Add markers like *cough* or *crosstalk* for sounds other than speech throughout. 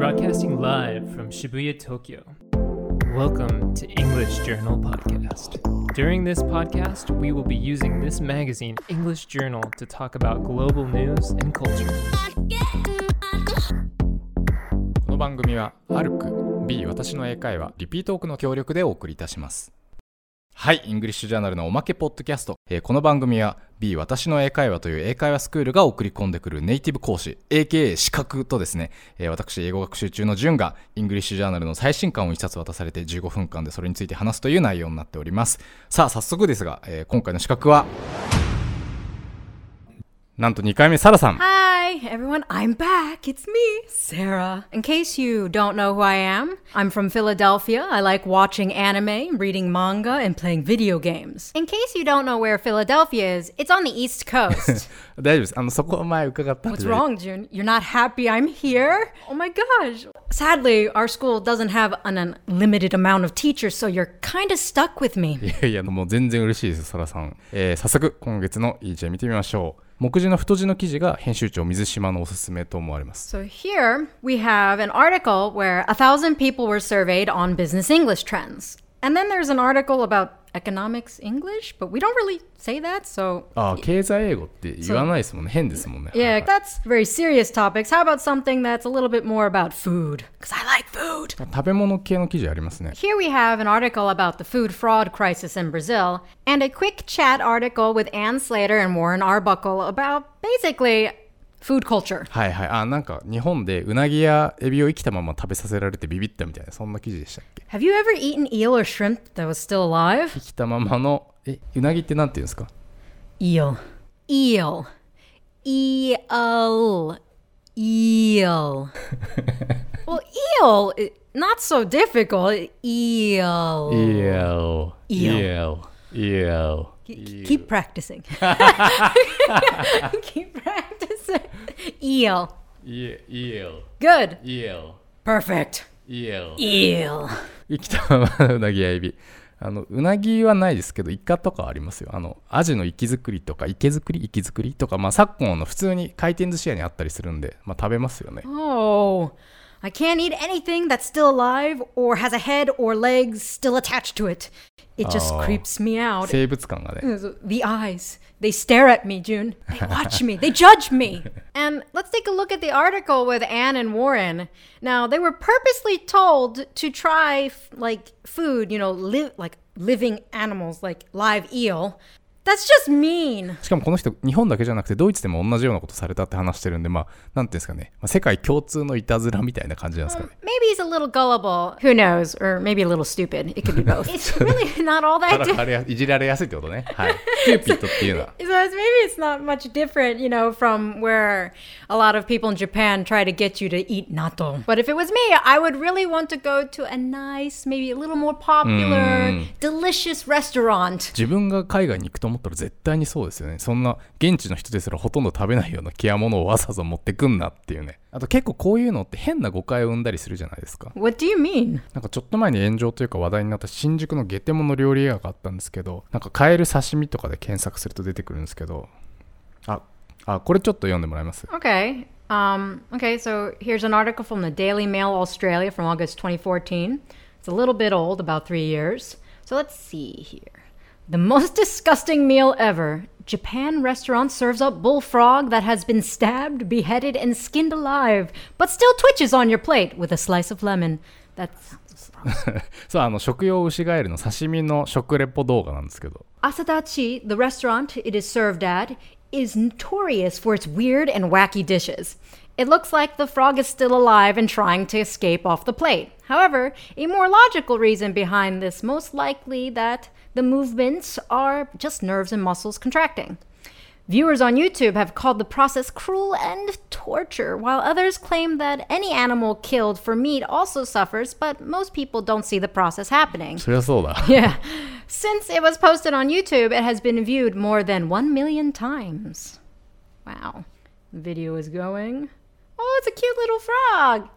Broadcasting live from Shibuya, Tokyo. Welcome to English Journal Podcast. During this podcast, we will be using this magazine, English Journal, to talk about global news and culture. この番組はアルク B 私の英会話リピートークの協力でお送りいたしますはいイングリッシュジャーナルのおまけポッドキャスト、えーこの番組は B 私の英会話という英会話スクールが送り込んでくるネイティブ講師 AKA 資格とですね、えー私英語学習中のジュンがイングリッシュジャーナルの最新刊を一冊渡されて15分間でそれについて話すという内容になっております。さあ早速ですが、えー今回の資格はなんと2回目サラさん。Hi, everyone. I'm back. It's me, Sarah. In case you don't know who I am, I'm from Philadelphia. I like watching anime, reading manga, and playing video games. In case you don't know where Philadelphia is, it's on the East Coast. *laughs* 大丈夫ですあのそこは前伺ったん What's で wrong, June? You're not happy I'm here? Oh my gosh. Sadly, our school doesn't have an unlimited amount of teachers, so you're kind of stuck with me. *laughs* いやいや、もう全然嬉しいです、サラさん。えー早速、今月の EJ 見てみましょう。 目次の太字の記事が編集長水島のおすすめと思われます。So here we have an article where a thousand people were surveyed on business English trends. And then there's an article about economics English, but we don't really say that, so ああ、経済英語って言わないですもんね。変ですもんね。 yeah, that's very serious topics. How about something that's a little bit more about food? Because I like food. 食べ物系の記事ありますね。 Here we have an article about the food fraud crisis in Brazil and a quick chat article with Ann Slater and Warren Arbuckle about basically food culture. はいはい。あ、なんか日本でうなぎやエビを生きたまま食べさせられてビビったみたいな、そんな記事でしたっけ Have you ever eaten eel or shrimp that was still alive? 生きたままの、え、うなぎってなんて言うんですか Eel. Eel. Eel. *laughs* Eel. well, eel, i- not so difficult. Eel. Eel. Eel. Eel. Eel. *laughs* K- *laughs* Keep practicing. Keep practicing. Eel. Eel. Good. Eel. Perfect. Eel. Eel. 生きたままのうなぎやエビあのうなぎはないですけどイカとかはありますよあのアジの活き作りとか池作り活き作りとか、まあ、昨今の普通に回転寿司屋にあったりするんで、まあ、食べますよね Oh. I can't eat anything that's still alive or has a head or legs still attached to it. It just Oh. creeps me out. 生物感がね The eyes. They stare at me, June. They *laughs* watch me. They judge me. And let's take a look at the article with Anne and Warren. Now, they were purposely told to try f- like food, you know, live like living animals like live eel. That's just mean. しかもこの人日本だけじゃなくてドイツでも同じようなことされたって話してるんでまあなんていうんですかね、まあ、世界共通のいたずらみたいな感じなんですかね Maybe he's a little gullible. Who knows? Or maybe a little stupid. It could be both. *laughs* it's really not all か that ら different. かれやいじられやすいってことねはいキューピッドっていうのは So *laughs* it's, maybe it's not much different, you know, from where a lot of people in Japan try to get you to eat natto. But if it was me, I would really want to go to a nice, maybe a little more popular, delicious restaurant. 自分が海外に行くと 思ったら絶対にそうですよねそんな現地の人ですらほとんど食べないようなケアものをわざわざ持ってくんなっていうねあと結構こういうのって変な誤解を生んだりするじゃないですか What do you mean? なんかちょっと前に炎上というか話題になった新宿のゲテモノ料理屋があったんですけどなんかカエル刺身とかで検索すると出てくるんですけどああこれちょっと読んでもらいます？Okay. Um, okay, so here's an article from the Daily Mail Australia from August 2014. It's a little bit old, about three years. So let's see here. The most disgusting meal ever. Japan restaurant serves up bullfrog that has been stabbed, beheaded, and skinned alive, but still twitches on your plate with a slice of lemon. That's *laughs* そうあの食用ウシガエルの刺身の食レポ動画なんですけど Asadachi, the restaurant it is served at, is notorious for its weird and wacky dishes. It looks like the frog is still alive and trying to escape off the plate. However, a more logical reason behind this most likely that the movements are just nerves and muscles contracting. Viewers on YouTube have called the process cruel and torture, while others claim that any animal killed for meat also suffers, but most people don't see the process happening. そりゃそうだ *laughs* Yeah. Since it was posted on YouTube, it has been viewed more than 1 million times. Wow. The video is going. Oh, it's a cute little frog.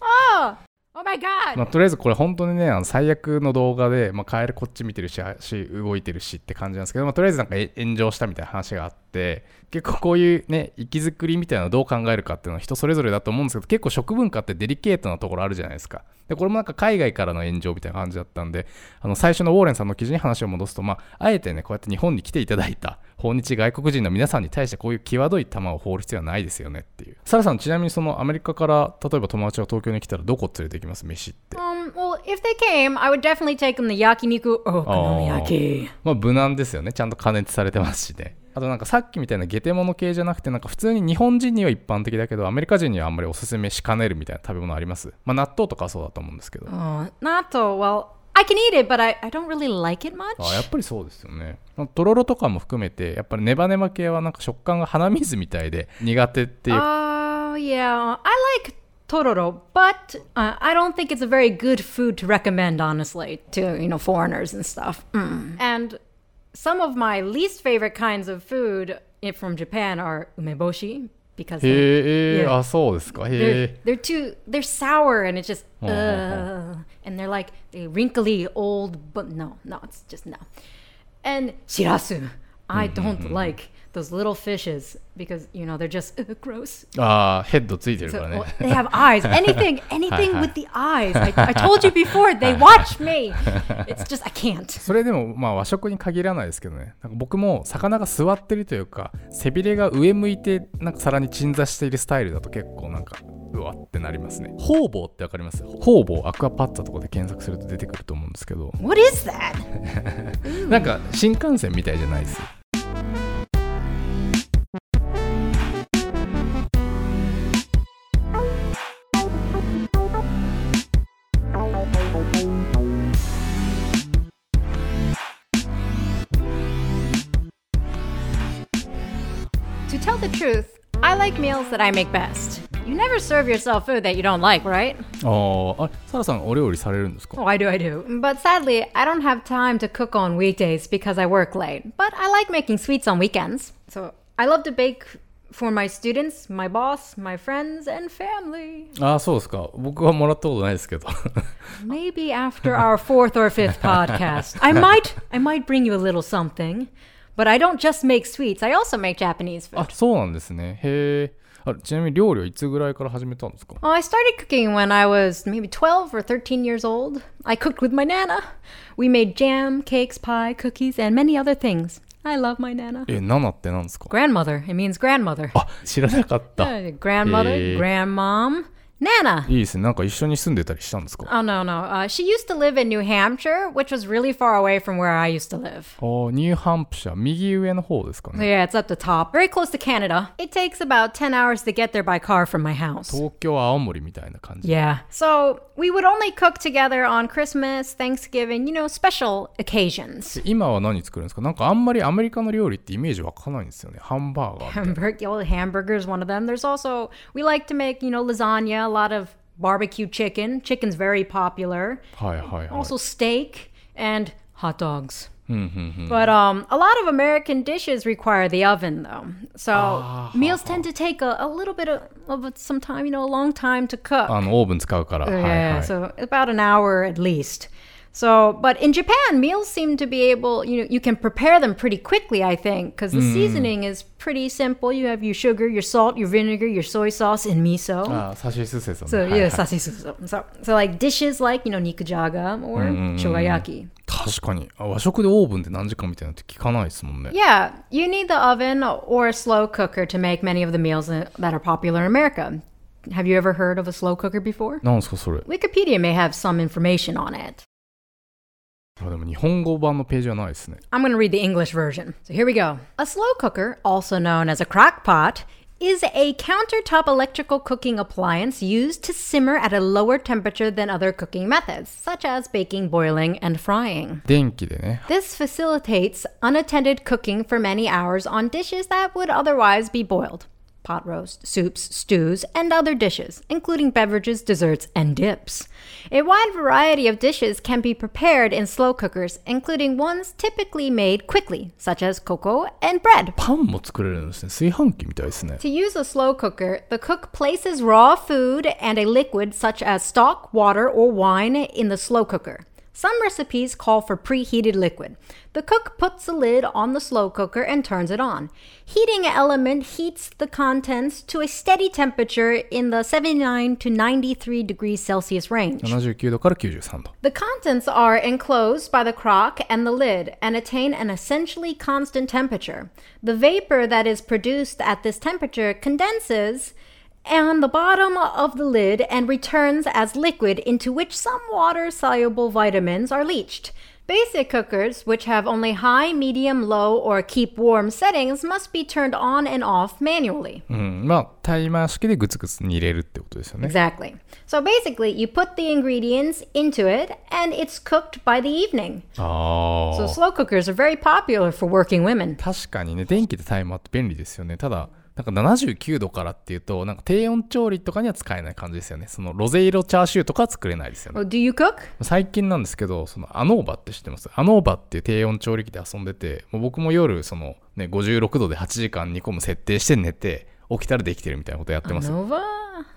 Oh. Oh my god! まあ、とりあえずこれ本当にね、あの最悪の動画で、まあ、カエルこっち見てるし、足動いてるしって感じなんですけど、まあ、とりあえずなんか炎上したみたいな話があって、結構こういうね、息づくりみたいなのをどう考えるかっていうのは人それぞれだと思うんですけど、結構食文化ってデリケートなところあるじゃないですか。で、これもなんか海外からの炎上みたいな感じだったんで、あの最初のウォーレンさんの記事に話を戻すと、まあ、あえてね、こうやって日本に来ていただいた訪日外国人の皆さんに対してこういう際どい球を放る必要はないですよねっていう。サラさん、ちなみにそのアメリカから例えば友達が東京に来たらどこ連れて行きます？飯って。Um, well, if they came, I would definitely take them the yakiniku. Okonomiyaki. まあ無難ですよね。ちゃんと加熱されてますしね。あとなんかさっきみたいなゲテモノ系じゃなくてなんか普通に日本人には一般的だけどアメリカ人にはあんまりおすすめしかねるみたいな食べ物あります？まあ納豆とかはそうだと思うんですけど。Uh, natto, well, I can eat it, but I, I don't really like it much. あやっぱりそうですよねとろろとかも含めてやっぱりネバネバ系はなんか食感が鼻水みたいで苦手っていう Oh, yeah. I like tororo, but uh, I don't think it's a very good food to recommend, honestly, to, you know, foreigners and stuff. Mm. And some of my least favorite kinds of food i- from Japan are umeboshi because they're, yeah, they're, they're, too they're sour and it's just oh, oh, oh. uh, and they're like wrinkly old but no no it's just no. And shirasu I mm-hmm, don't mm-hmm. like those little fishes because, you know, they're just uh, gross. あーヘッドついてる So, からね well, they have eyes. Anything, anything hi. with the eyes. I, I told you before. They watch me. It's just I can't. それでもまあ和食に限らないですけどねなんか僕も魚が座ってるというか背びれが上向いてなんか皿に鎮座しているスタイルだと結構なんかうわってなりますね方々ってわかります方々アクアパッツァとかで検索すると出てくると思うんですけど What is that? なんか新幹線みたいじゃないです truth, I like meals that I make best. You never serve yourself food that you don't like, right? あーあサラさんお料理されるんですか Oh, I do, I do. But sadly, I don't have time to cook on weekdays because I work late. But I like making sweets on weekends. So I love to bake for my students, my boss, my friends, and family. ああそうですか僕はもらったことないですけど Maybe after our fourth or fifth podcast, *laughs* I might, I might bring you a little something. But I don't just make sweets; I also make Japanese food. あそうなんですねへえあちなみに料理はいつぐらいから始めたんですか Well, I started cooking when I was maybe 12 or 13 years old. I cooked with my nana. We made jam, cakes, pie, cookies, and many other things. I love my nana. えナナって何ですか Grandmother. It means grandmother. あ知らなかった Uh, grandmother, Eh. grandmom, nana. いいですねなんか一緒に住んでたりしたんですか Oh no no. Uh, she used to live in New Hampshire, which was really far away from where I used to live. ああニューハンプシャー右上の方ですか So ね yeah, it's up the top, very close to Canada. It takes about 10 hours to get there by car from my house. 東京青森みたいな感じ Yeah. So we would only cook together on Christmas, Thanksgiving, you know, special occasions. で今は何作るんですかなんかあんまりアメリカの料理ってイメージ湧かないんですよねハンバーガーみたいな Hamburg, *laughs* well, hamburgers, one of them. There's also we like to make, you know, lasagna, a lot of barbecue chicken. Chicken's very popular. はいはいはい Also steak and hot dogs. But um, a lot of American dishes require the oven, though. So meals tend to take a, a little bit of, of some time, you know, a long time to cook. あのオーブン使うから、はい Yeah, はい so about an hour at least. So, but in Japan, meals seem to be able, you know, you can prepare them pretty quickly, I think, because the seasoning is pretty simple. You have your sugar, your salt, your vinegar, your soy sauce, and miso. ああサシスセソン so, はいはい yeah, sasisuso. So, so like dishes like, you know, nikujaga or shogayaki. 確かにあ和食でオーブンって何時間みたいなのって聞かないですもんね Yeah, you need the oven or a slow cooker to make many of the meals that that are popular in America. Have you ever heard of a slow cooker before? なんですかそれ Wikipedia may have some information on it. I'm going to read the English version. So here we go. A slow cooker, also known as a crock pot, is a countertop electrical cooking appliance used to simmer at a lower temperature than other cooking methods, such as baking, boiling, and frying. 電気でね This facilitates unattended cooking for many hours on dishes that would otherwise be boiled. pot roast, soups, stews, and other dishes, including beverages, desserts, and dips. A wide variety of dishes can be prepared in slow cookers, including ones typically made quickly, such as cocoa and bread. パンも作れるんですね炊飯器みたいですね To use a slow cooker, the cook places raw food and a liquid such as stock, water, or wine in the slow cooker. Some recipes call for preheated liquid. The cook puts the lid on the slow cooker and turns it on. Heating element heats the contents to a steady temperature in the 79 to 93 degrees Celsius range. 79度から93度 The contents are enclosed by the crock and the lid and attain an essentially constant temperature. The vapor that is produced at this temperature condenses on the bottom of the lid and returns as liquid into which some water soluble vitamins are leached. Basic cookers, which have only high, medium, low, or keep warm settings, must be turned on and off manually. うんまあタイマー式でグツグツに入れるってことですよね Exactly. So basically, you put the ingredients into it and it's cooked by the evening. あ So あ slow cookers are very popular for working women. 確かにね電気でタイマーって便利ですよねただ なんか79度からっていうとなんか低温調理とかには使えない感じですよねそのロゼ色チャーシューとかは作れないですよね do you cook? 最近なんですけどそのアノーバって知ってます？アノーバっていう低温調理器で遊んでてもう僕も夜その、ね、56度で8時間煮込む設定して寝て起きたらできてるみたいなことやってますよ Nova.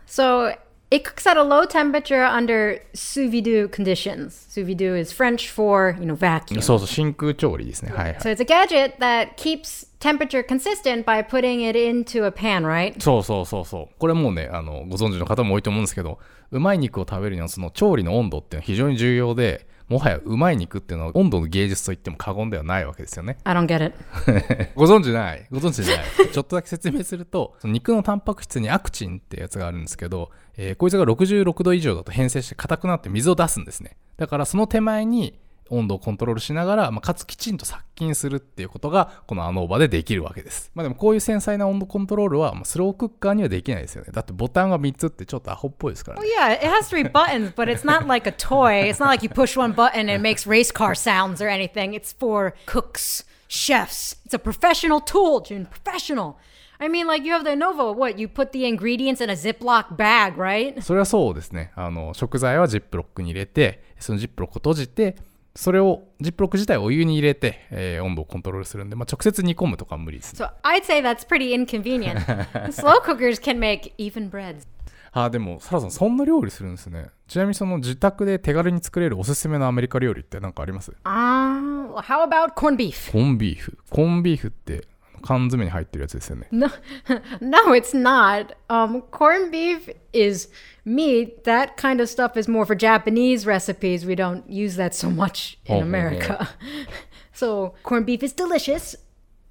So it cooks at a low temperature under sous vide conditions. Sous vide is French for, you know, vacuum. そうそう真空調理ですねはいはい So it's a gadget that keeps temperature consistent by putting it into a pan, right? そうそうそうそうこれもうねあのご存知の方も多いと思うんですけどうまい肉を食べるにはその調理の温度っていうのは非常に重要でもはやうまい肉っていうのは温度の芸術と言っても過言ではないわけですよね。I don't get it. *laughs* ご存知ない？ご存知ない？*laughs* ちょっとだけ説明するとその肉のタンパク質にアクチンってやつがあるんですけど、えーこいつが66度以上だと変性して硬くなって水を出すんですね。だからその手前に温度をコントロールしながら、まあ、かつきちんと殺菌するっていうことがこのアノーバでできるわけです、まあ、でもこういう繊細な温度コントロールは、まあ、スロークッカーにはできないですよねだってボタンが3つってちょっとアホっぽいですからね Well, yeah, it has three buttons, but it's not like a toy. It's not like you push one button and it makes race car sounds or anything. It's for cooks, chefs. It's a professional tool, June. Professional. I mean, like you have the Nova. What? You put the ingredients in a Ziploc bag, right? それはそうですねあの食材はジップロックに入れてそのジップロックを閉じてそれをジップロック自体をお湯に入れて、えー温度をコントロールするんで、まあ、直接煮込むとかは無理ですね So I'd say that's pretty inconvenient. *laughs* Slow cookers can make even breads. あーでもサラさんそんな料理するんですねちなみにその自宅で手軽に作れるおすすめのアメリカ料理って何かあります？Ah, well, how about corned beef? コンビーフコンビーフって缶詰に入ってるやつですよね No, *laughs* no, it's not. Um, corned beef is meat. That kind of stuff is more for Japanese recipes. We don't use that so much in Oh, oh, America. *laughs* so, corned beef is delicious.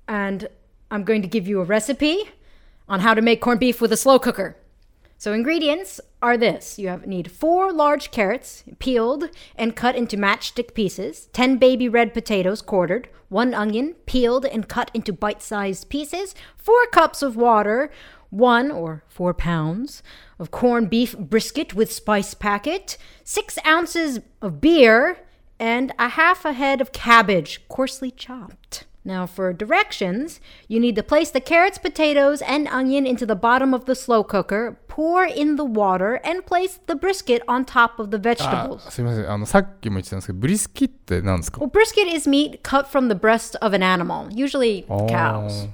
And I'm going to give you a recipe on how to make corned beef with a slow cooker. So, ingredients are this you have need four large carrots, peeled and cut into matchstick pieces, 10 baby red potatoes quartered, one onion, peeled and cut into bite sized pieces, four cups of water, one or four pounds of corned beef brisket with spice packet, six ounces of beer, and a half a head of cabbage, coarsely chopped. Now, for directions, you need to place the carrots, potatoes, and onion into the bottom of the slow cooker, pour in the water and place the brisket on top of the vegetables. Ah, あすみません。あの、さっきも言ってたんですけど、ブリスキって何ですか Well, brisket is meat cut from the breast of an animal, usually cows.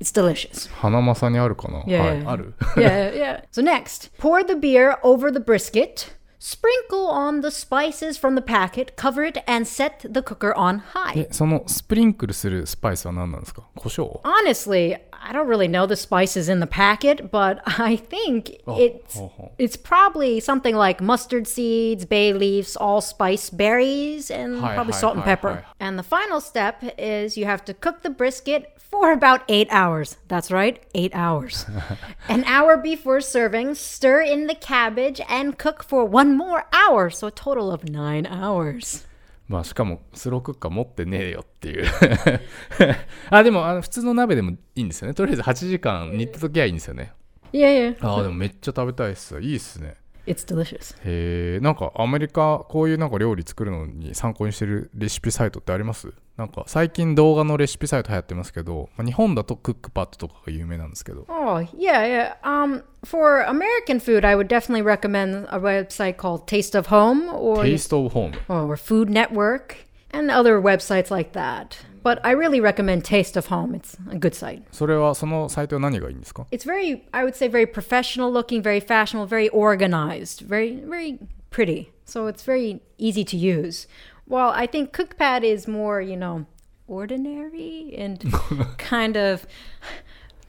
It's delicious. ハナマサにあるかな Yeah. はい。ある *laughs* yeah, yeah. So next, pour the beer over the brisket, sprinkle on the spices from the packet, cover it, and set the cooker on high. え、そのスプリンクルするスパイスは何なんですか胡椒 Honestly, I don't really know the spices in the packet, but *laughs* I think oh, it's oh, oh. it's probably something like mustard seeds, bay leaves, allspice, berries, and Hi, probably hi, salt and hi, pepper. hi. And the final step is you have to cook the brisket for about eight hours. That's right, eight hours. *laughs* An hour before serving, stir in the cabbage and cook for one more hour, so a total of nine hours. まあしかもスロークッカー持ってねえよっていう。*laughs* あでもあの普通の鍋でもいいんですよね。とりあえず8時間煮た時はいいんですよね。Yeah, yeah. ああでもめっちゃ食べたいっす。いいっすね。It's delicious. へえなんかアメリカこういうなんか料理作るのに参考にしてるレシピサイトってありますなんか最近動画のレシピサイト流行ってますけど、まあ、日本だとクックパッドとかが有名なんですけど Oh, yeah, yeah. Um, for American food, I would definitely recommend a website called Taste of Home or, Taste of Home or Food Network and other websites like that. But I really recommend Taste of Home. It's a good site. それはそのサイトは何がいいんですか It's very, I would say, very professional looking, very fashionable, very organized, very, very pretty. So it's very easy to use. While I think CookPad is more, you know, ordinary and *laughs* kind of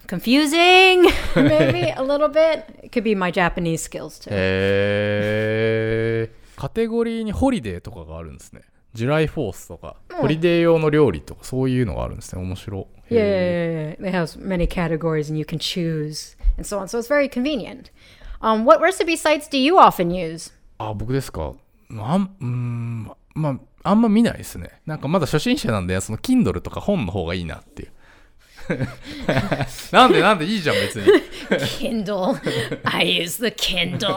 confusing, *laughs* maybe a little bit. It could be my Japanese skills too. へえカテゴリーにホリデーとかがあるんですねジュライフォースとか、ホリデー用の料理とかそういうのがあるんですね面白 Yeah, yeah, yeah, yeah. They have many categories and you can choose and so on. So it's very convenient. Um, what recipe sites do you often use? あ僕ですかあんうーん まああんま見ないですねなんかまだ初心者なんでその Kindle とか本の方がいいなっていう *laughs* なんでなんでいいじゃん別に Kindle? I use the Kindle.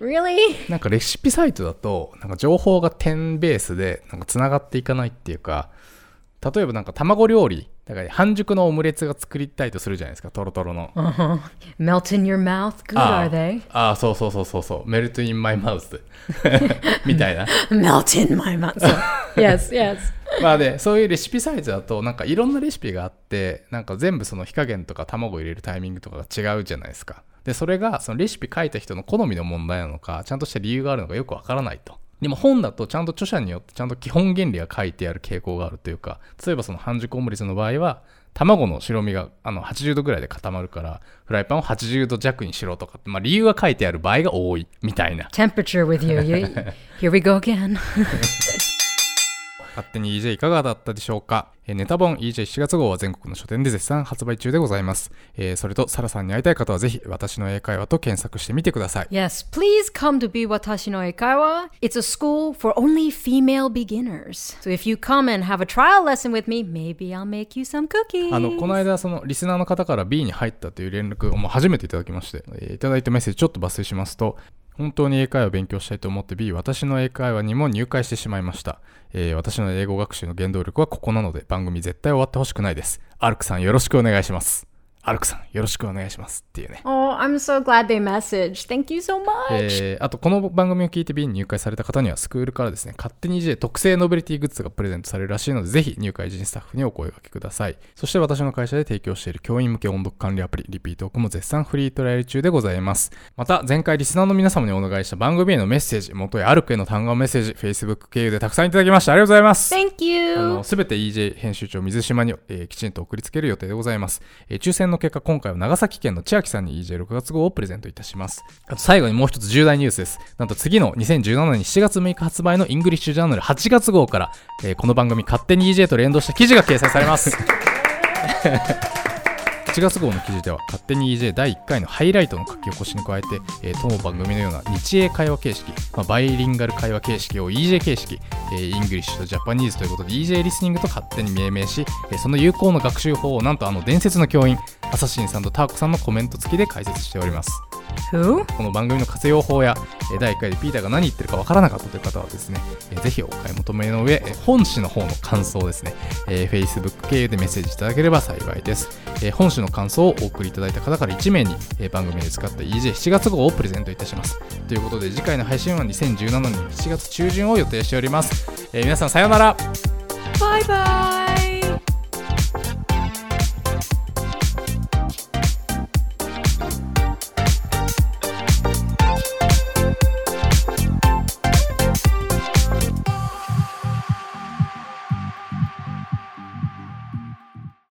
really? なんかレシピサイトだとなんか情報が点ベースでなんかつながっていかないっていうか例えばなんか卵料理だから半熟のオムレツが作りたいとするじゃないですかトロトロの *laughs* Melt in your mouth? Good, あ are they? ああそうそうそうそうそうメルトインマイマウスみたいな Melt in my mouth. Yes, yes. *laughs* まあでそういうレシピサイトだとなんかいろんなレシピがあってなんか全部その火加減とか卵入れるタイミングとかが違うじゃないですかでそれがそのレシピ書いた人の好みの問題なのかちゃんとした理由があるのかよくわからないとでも本だとちゃんと著者によってちゃんと基本原理が書いてある傾向があるというか例えばその半熟オムレツの場合は卵の白身があの80度ぐらいで固まるからフライパンを80度弱にしろとか、まあ、理由が書いてある場合が多いみたいな Temperature with you. you here we go again. *laughs* 勝手に EJ いかがだったでしょうか、えーネタ本 EJ7 月号は全国の書店で絶賛発売中でございます、えーそれとサラさんに会いたい方はぜひ私の英会話と検索してみてください Yes, please come to be Watashi no Eikaiwa. It's a school for only female beginners. So if you come and have a trial lesson with me, maybe I'll make you some cookies. あのこの間そのリスナーの方から B に入ったという連絡をもう初めていただきまして、えーいただいたメッセージちょっと抜粋しますと本当に英会話を勉強したいと思って B 私の英会話にも入会してしまいました、えー私の英語学習の原動力はここなので番組絶対終わってほしくないです。アルクさんよろしくお願いします。アルクさんよろしくお願いしますっていうね Oh, I'm so glad they messaged. Thank you so much. えーあとこの番組を聞いて B に入会された方にはスクールからですね勝手に J 特製ノベリティグッズがプレゼントされるらしいのでぜひ入会時にスタッフにお声掛けくださいそして私の会社で提供している教員向け音読管理アプリリピートークも絶賛フリートライアル中でございますまた前回リスナーの皆様にお願いした番組へのメッセージ元へアルクへの単語メッセージ Facebook 経由でたくさんいただきましたありがとうございます Thank あ you. の全て EJ 編集長水島に、えーきちんと送りつける予定でございます、えー抽選の結果今回は長崎県の千秋さんに EJ6 月号をプレゼントいたします。あと最後にもう一つ重大ニュースです。なんと次の2017年7月6日発売のイングリッシュジャーナル8月号から、えーこの番組勝手に EJ と連動した記事が掲載されます。*laughs* 8月号の記事では勝手に EJ 第1回のハイライトの書き起こしに加えて、えー当番組のような日英会話形式、まあ、バイリンガル会話形式を EJ 形式、えーイングリッシュとジャパニーズということで EJ リスニングと勝手に命名し、えーその有効の学習法をなんとあの伝説の教員アサシンさんとターコさんのコメント付きで解説しております。この番組の活用法や、えー第1回でピーターが何言ってるかわからなかったという方はですね、えーぜひお買い求めの上、えー本誌の方の感想をですね、えー Facebook 経由でメッセージいただければ幸いです。えー本誌の感想をお送りいただいた方から1名に、えー番組で使った EJ7 月号をプレゼントいたします。ということで次回の配信は2017年7月中旬を予定しております。えー皆さんさようなら Bye bye.